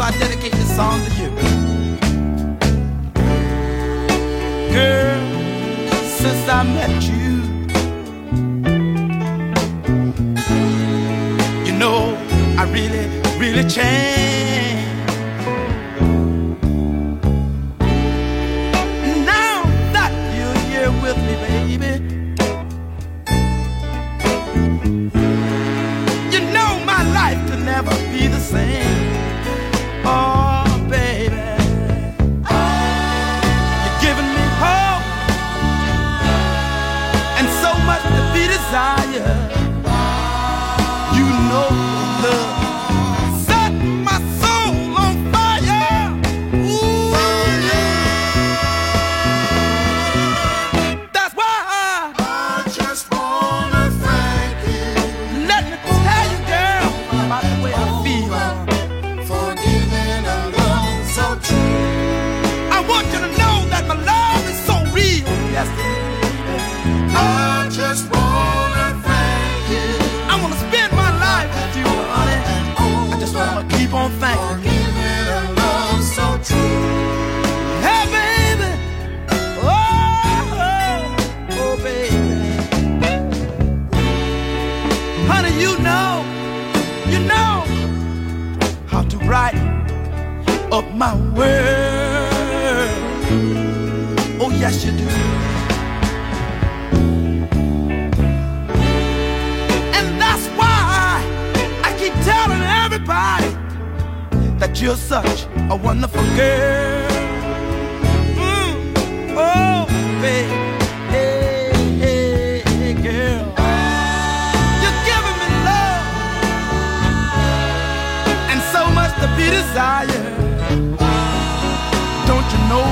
so I dedicate this song to you. Girl, since I met you, you know I really, really changed. Well, oh yes you do. And that's why I keep telling everybody that you're such a wonderful girl.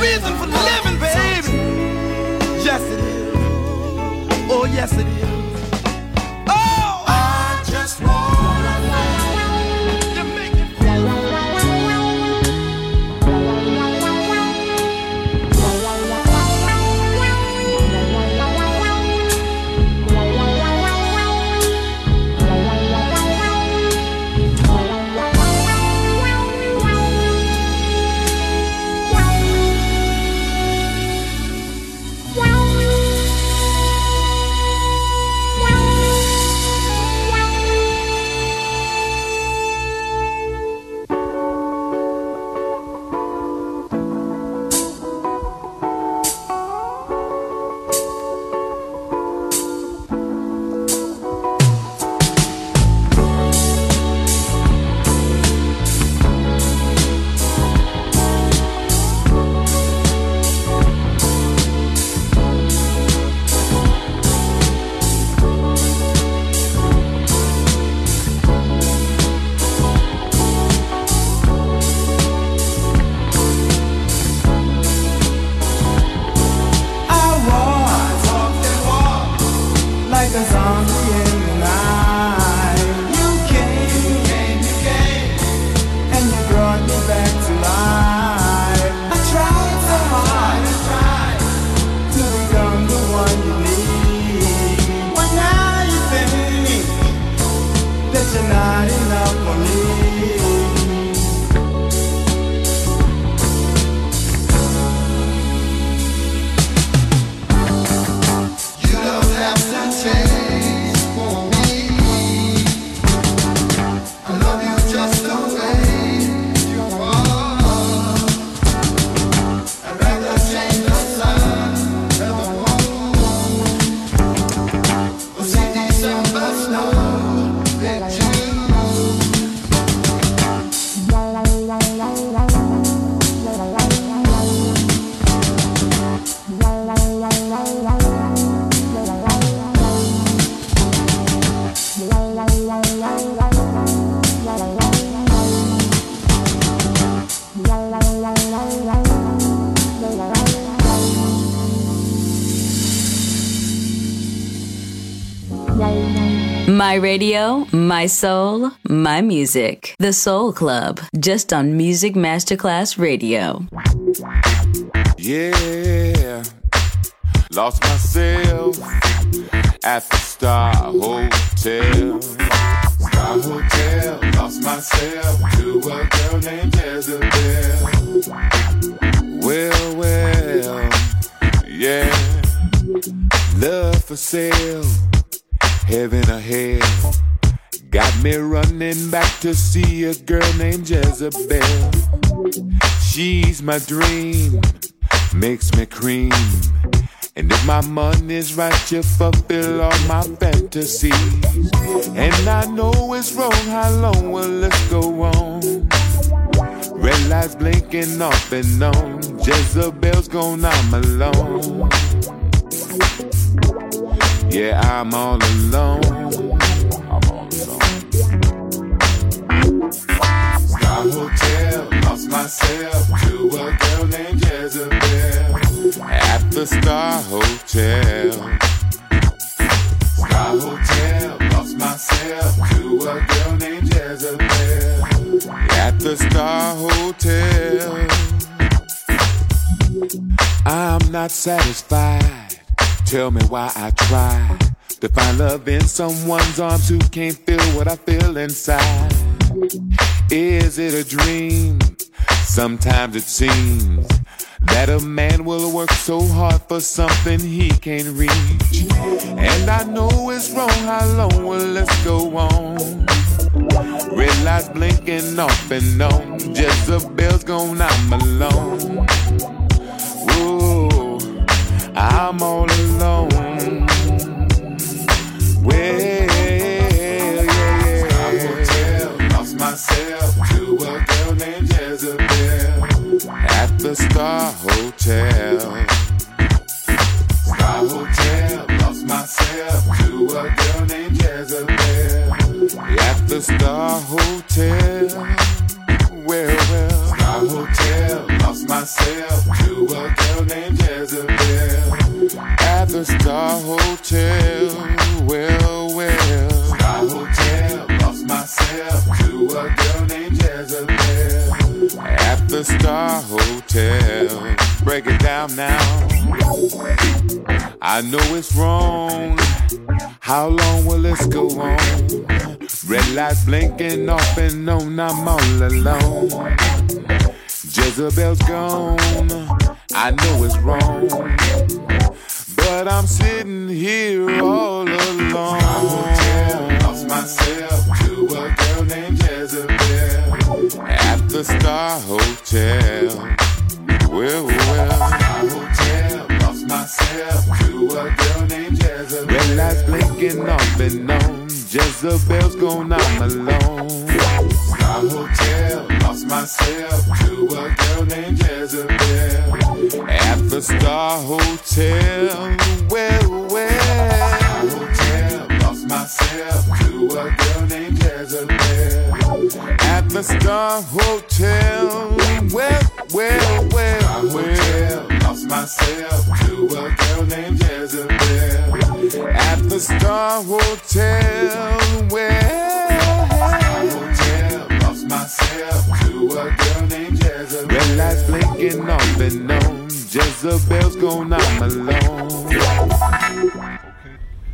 reason for living, baby. Yes, it is. Oh, yes, it is. Radio, my soul, my music. The Soul Club, just on Music Masterclass Radio. Yeah, lost myself at the Star Hotel. Star Hotel, lost myself to a girl named Jezebel. Well, well, yeah, love for sale, heaven ahead. Got me running back to see a girl named Jezebel. She's my dream, makes me cream. And if my money's right, you fulfill all my fantasies. And I know it's wrong, how long will this go on? Red lights blinking off and on. Jezebel's gone, I'm alone. Yeah, I'm all alone. I'm all alone. Star Hotel, lost myself to a girl named Jezebel at the Star Hotel. Star Hotel, lost myself to a girl named Jezebel at the Star Hotel. I'm not satisfied. Tell me why I try to find love in someone's arms who can't feel what I feel inside. Is it a dream? Sometimes it seems that a man will work so hard for something he can't reach. And I know it's wrong, how long will this go on? Red lights blinking off and on. Jezebel's gone, I'm alone. I'm all alone. Well, yeah, yeah, lost myself to a girl named Jezebel at the Star Hotel. Star Hotel, lost myself to a girl named Jezebel at the Star Hotel. Well, well, Star Hotel, lost myself to a the Star Hotel. Well, well, Star Hotel, lost myself to a girl named Jezebel at the Star Hotel. Break it down now. I know it's wrong. How long will this go on? Red lights blinking off and on, I'm all alone. Jezebel's gone. I know it's wrong. But I'm sitting here all alone. Lost myself to a girl named Jezebel at the Star Hotel. Well, well. Star Hotel, lost myself to a girl named Jezebel. Red lights blinking off and on. Jezebel's gone, I'm alone. Star Hotel, lost myself to a girl named Jezebel at the Star Hotel. Well, well. Star Hotel, lost myself to a girl named Jezebel at the Star Hotel. Well, well, well, Star Hotel, lost myself to a girl named Jezebel at the Star Hotel. Well, lights blinking off and on. Jezebel's gone, I'm alone. Okay.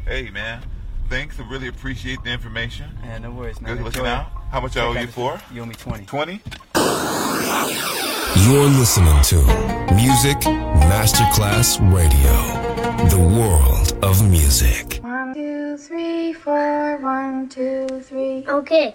Hey, man. Thanks. I really appreciate the information. Yeah, no worries, man. Good looking Enjoy it. out. How much I owe you for? You owe me 20. 20? You're listening to Music Masterclass Radio, the world of music. One, two, three, four. One, two, three. Okay.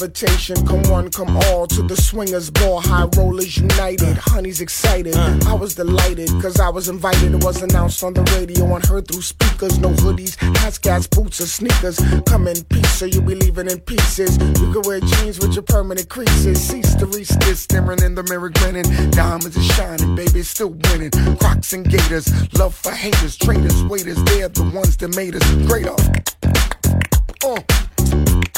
invitation. Come one, come all to the swingers ball. High rollers united. Honey's excited. Mm. I was delighted because I was invited. It was announced on the radio and heard through speakers. No hoodies, hats, gas, boots, or sneakers. Come in peace, so you'll be leaving in pieces. You can wear jeans with your permanent creases. Cease to reach staring in the mirror, grinning. Diamonds are shining, baby, still winning. Crocs and gators, love for haters, traitors, waiters. They're the ones that made us greater. Uh. uh.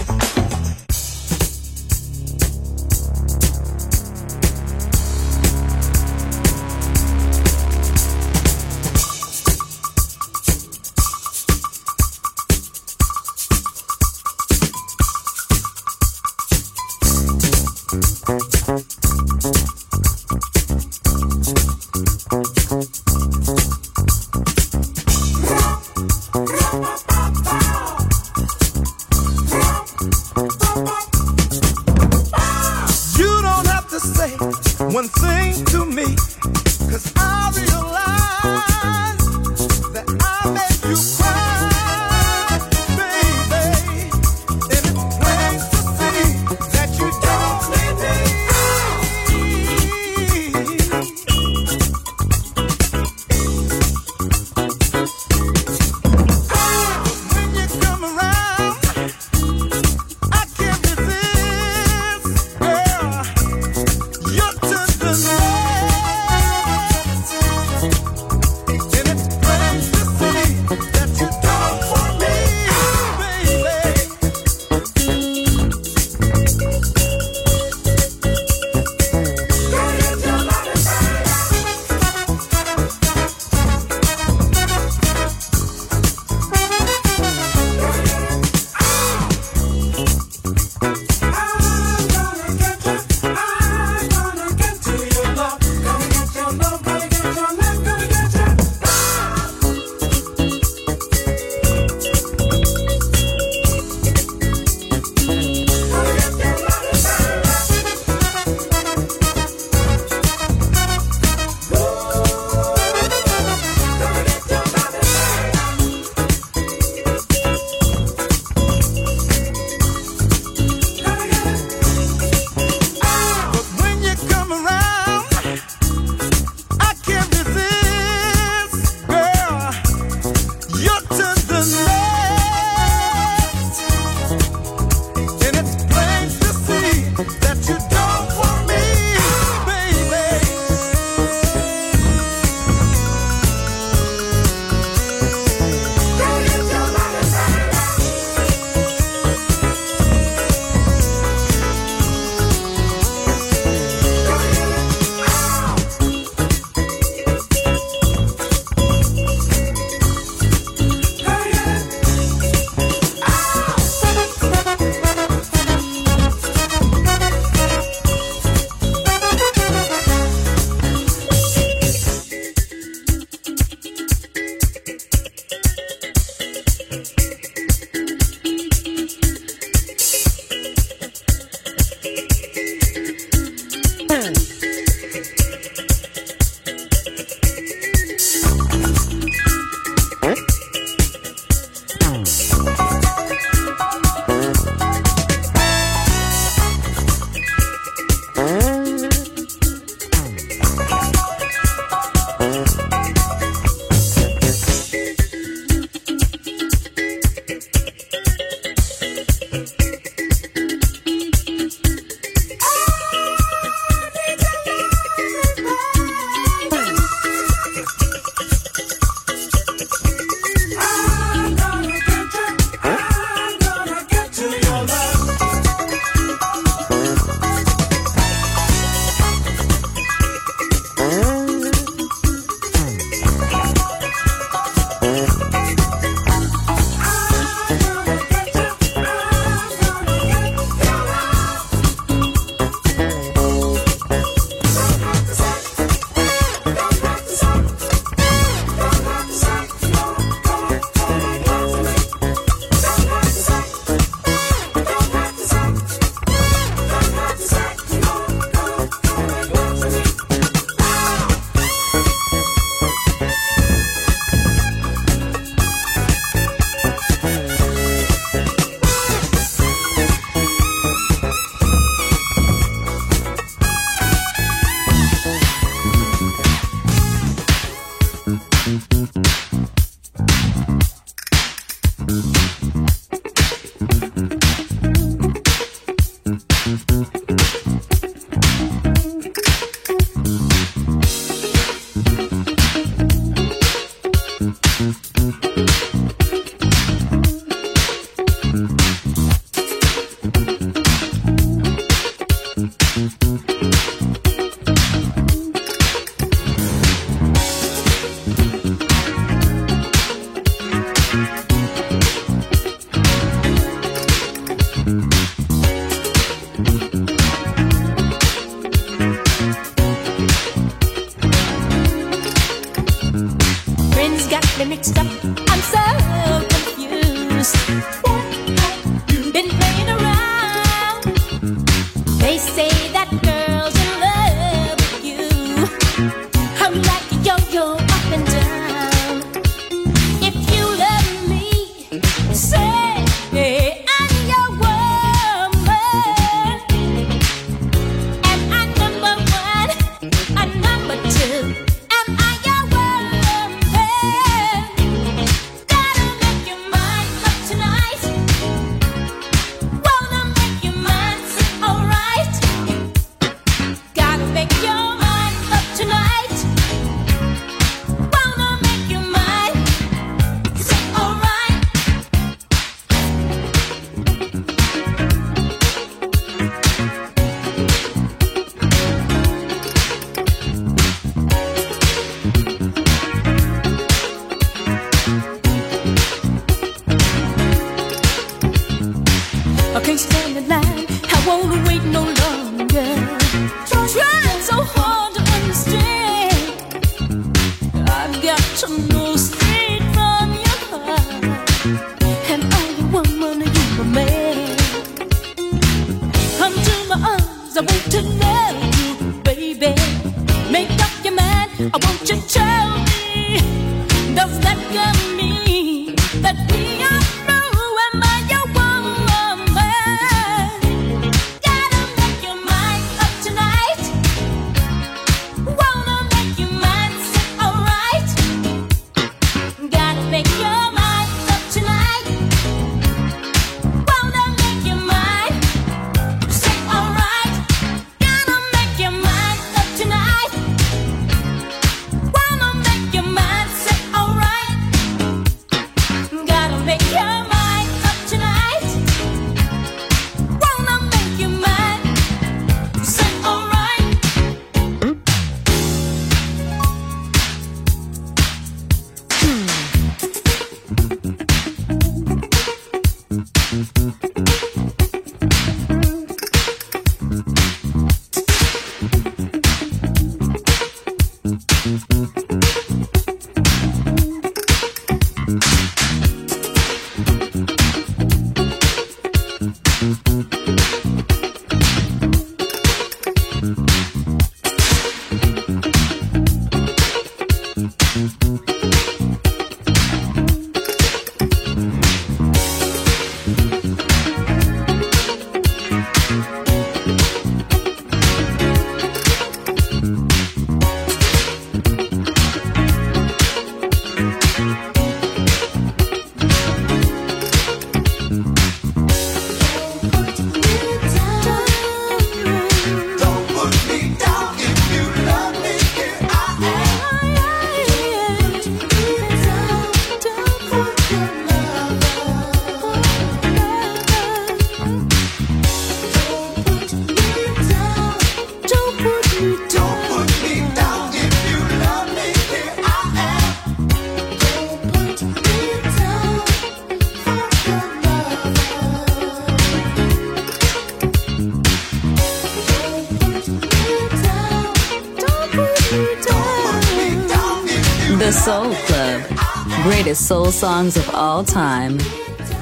songs of all time.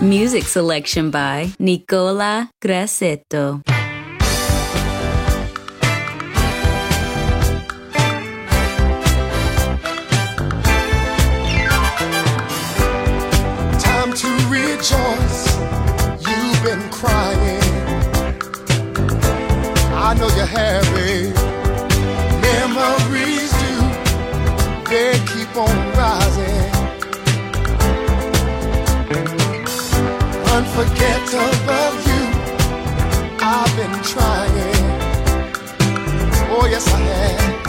Music selection by Nicola Grassetto. Time to rejoice. You've been crying. I know you have, happy. Memories do. They keep on forget to love you. I've been trying. Oh, yes, I have.